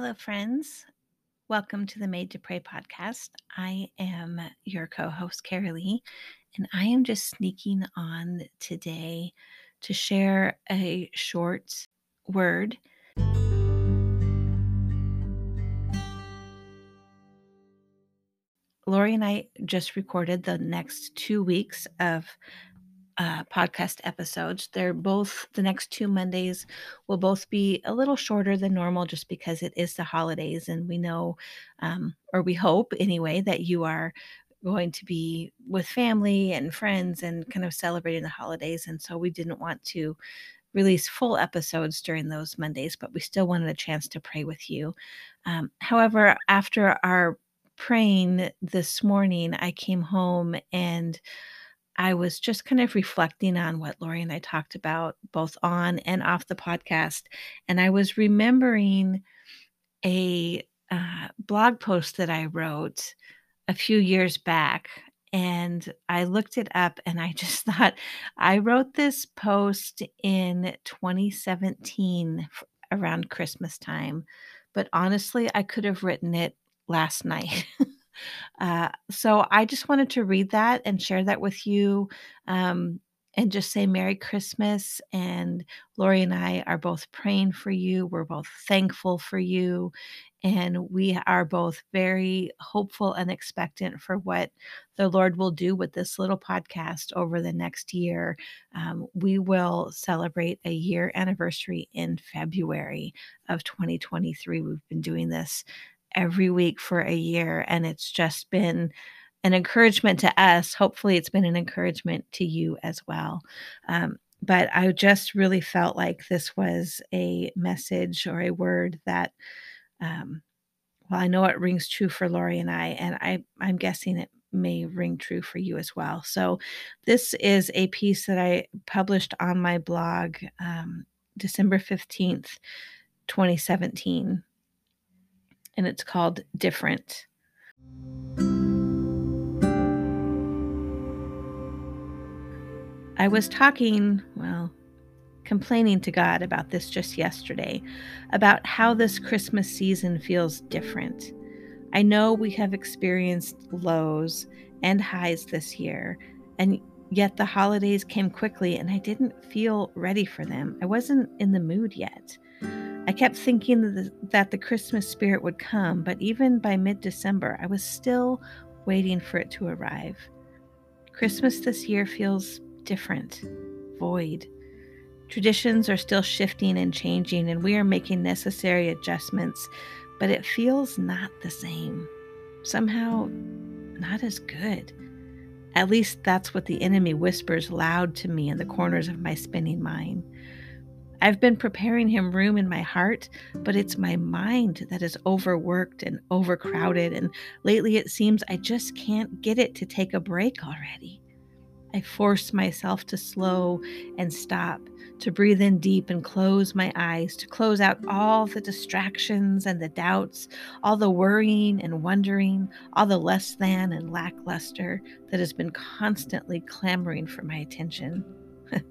Hello, friends. Welcome to the Made to Pray podcast. I am your co host, Karrilee, and I am just sneaking on today to share a short word. Lori and I just recorded the next two weeks of uh, podcast episodes. They're both the next two Mondays will both be a little shorter than normal just because it is the holidays. And we know, um, or we hope anyway, that you are going to be with family and friends and kind of celebrating the holidays. And so we didn't want to release full episodes during those Mondays, but we still wanted a chance to pray with you. Um, however, after our praying this morning, I came home and I was just kind of reflecting on what Lori and I talked about both on and off the podcast. And I was remembering a uh, blog post that I wrote a few years back. And I looked it up and I just thought I wrote this post in 2017 around Christmas time. But honestly, I could have written it last night. Uh, so I just wanted to read that and share that with you um, and just say Merry Christmas. And Lori and I are both praying for you. We're both thankful for you. And we are both very hopeful and expectant for what the Lord will do with this little podcast over the next year. Um, we will celebrate a year anniversary in February of 2023. We've been doing this every week for a year. And it's just been an encouragement to us. Hopefully, it's been an encouragement to you as well. Um, but I just really felt like this was a message or a word that, um, well, I know it rings true for Lori and I, and I, I'm guessing it may ring true for you as well. So, this is a piece that I published on my blog um, December 15th, 2017 and it's called Different. I was talking, well, complaining to God about this just yesterday, about how this Christmas season feels different. I know we have experienced lows and highs this year, and yet the holidays came quickly and I didn't feel ready for them. I wasn't in the mood yet. I kept thinking that the, that the Christmas spirit would come, but even by mid December, I was still waiting for it to arrive. Christmas this year feels different, void. Traditions are still shifting and changing, and we are making necessary adjustments, but it feels not the same. Somehow, not as good. At least that's what the enemy whispers loud to me in the corners of my spinning mind. I've been preparing him room in my heart, but it's my mind that is overworked and overcrowded. And lately it seems I just can't get it to take a break already. I force myself to slow and stop, to breathe in deep and close my eyes, to close out all the distractions and the doubts, all the worrying and wondering, all the less than and lackluster that has been constantly clamoring for my attention.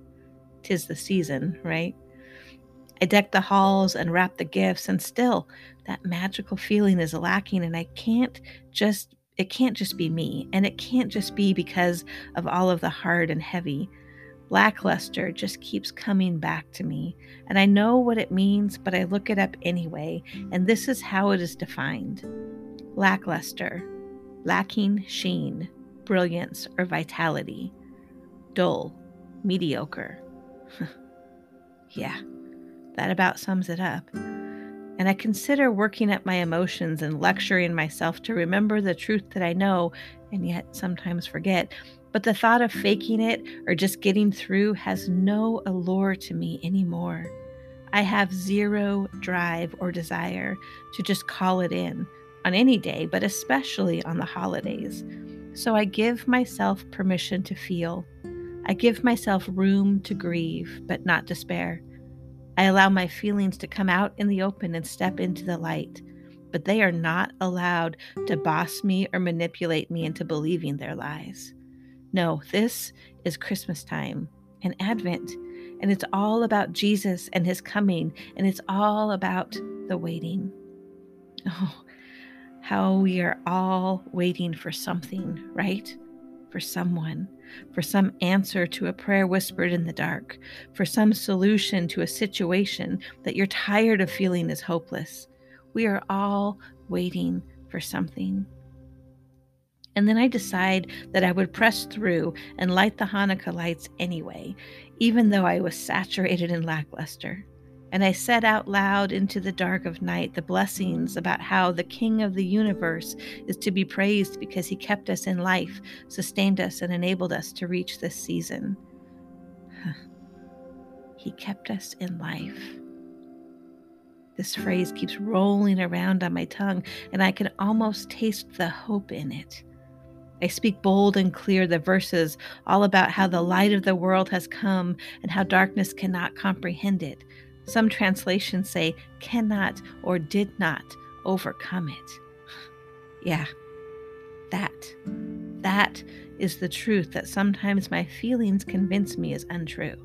Tis the season, right? I deck the halls and wrap the gifts, and still that magical feeling is lacking. And I can't just, it can't just be me. And it can't just be because of all of the hard and heavy. Lackluster just keeps coming back to me. And I know what it means, but I look it up anyway. And this is how it is defined lackluster, lacking sheen, brilliance, or vitality, dull, mediocre. yeah. That about sums it up. And I consider working at my emotions and lecturing myself to remember the truth that I know and yet sometimes forget. But the thought of faking it or just getting through has no allure to me anymore. I have zero drive or desire to just call it in on any day, but especially on the holidays. So I give myself permission to feel. I give myself room to grieve, but not despair. I allow my feelings to come out in the open and step into the light, but they are not allowed to boss me or manipulate me into believing their lies. No, this is Christmas time and Advent, and it's all about Jesus and his coming, and it's all about the waiting. Oh, how we are all waiting for something, right? For someone, for some answer to a prayer whispered in the dark, for some solution to a situation that you're tired of feeling is hopeless. We are all waiting for something. And then I decide that I would press through and light the Hanukkah lights anyway, even though I was saturated in lackluster. And I said out loud into the dark of night the blessings about how the King of the universe is to be praised because he kept us in life, sustained us, and enabled us to reach this season. he kept us in life. This phrase keeps rolling around on my tongue, and I can almost taste the hope in it. I speak bold and clear the verses all about how the light of the world has come and how darkness cannot comprehend it. Some translations say cannot or did not overcome it. Yeah, that. That is the truth that sometimes my feelings convince me is untrue.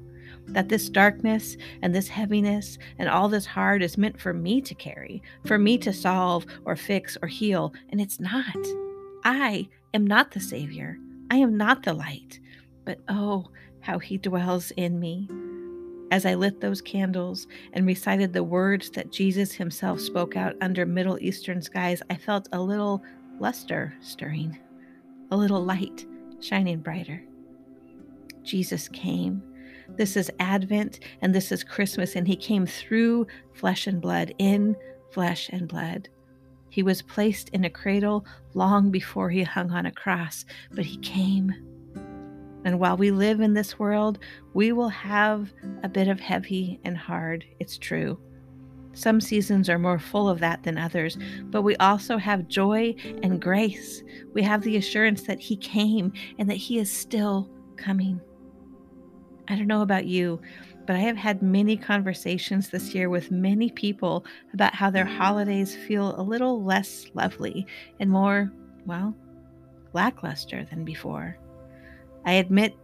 That this darkness and this heaviness and all this hard is meant for me to carry, for me to solve or fix or heal, and it's not. I am not the Savior. I am not the light. But oh, how He dwells in me. As I lit those candles and recited the words that Jesus Himself spoke out under Middle Eastern skies, I felt a little luster stirring, a little light shining brighter. Jesus came. This is Advent and this is Christmas, and He came through flesh and blood, in flesh and blood. He was placed in a cradle long before he hung on a cross, but he came. And while we live in this world, we will have a bit of heavy and hard, it's true. Some seasons are more full of that than others, but we also have joy and grace. We have the assurance that He came and that He is still coming. I don't know about you, but I have had many conversations this year with many people about how their holidays feel a little less lovely and more, well, lackluster than before. I admit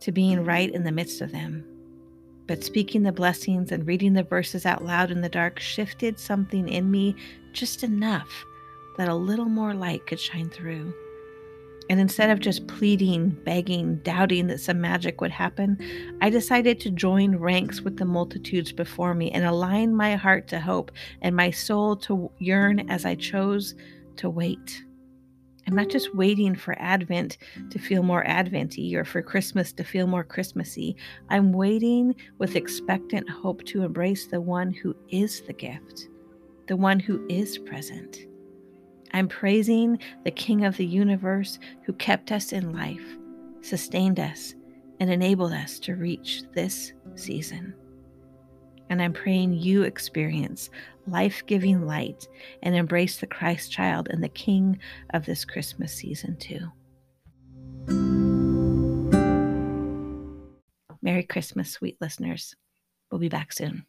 to being mm-hmm. right in the midst of them. But speaking the blessings and reading the verses out loud in the dark shifted something in me just enough that a little more light could shine through. And instead of just mm-hmm. pleading, begging, doubting that some magic would happen, I decided to join ranks with the multitudes before me and align my heart to hope and my soul to yearn as I chose to wait. I'm not just waiting for Advent to feel more Adventy or for Christmas to feel more Christmassy. I'm waiting with expectant hope to embrace the one who is the gift, the one who is present. I'm praising the King of the universe who kept us in life, sustained us, and enabled us to reach this season. And I'm praying you experience life giving light and embrace the Christ child and the King of this Christmas season too. Merry Christmas, sweet listeners. We'll be back soon.